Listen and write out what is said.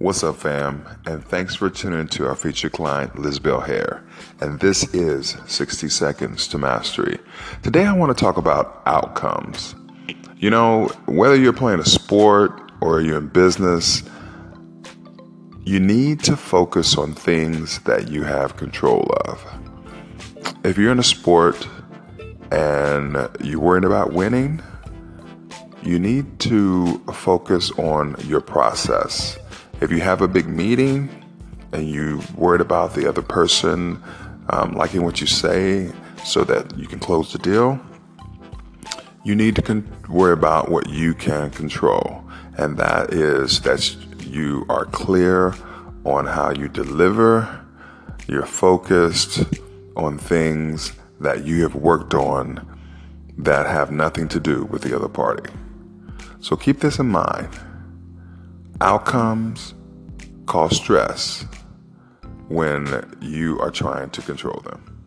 What's up, fam? And thanks for tuning to our featured client, Lizbel Hare. And this is 60 Seconds to Mastery. Today, I want to talk about outcomes. You know, whether you're playing a sport or you're in business, you need to focus on things that you have control of. If you're in a sport and you're worried about winning, you need to focus on your process. If you have a big meeting and you're worried about the other person um, liking what you say so that you can close the deal, you need to con- worry about what you can control. And that is that you are clear on how you deliver, you're focused on things that you have worked on that have nothing to do with the other party. So keep this in mind. Outcomes cause stress when you are trying to control them.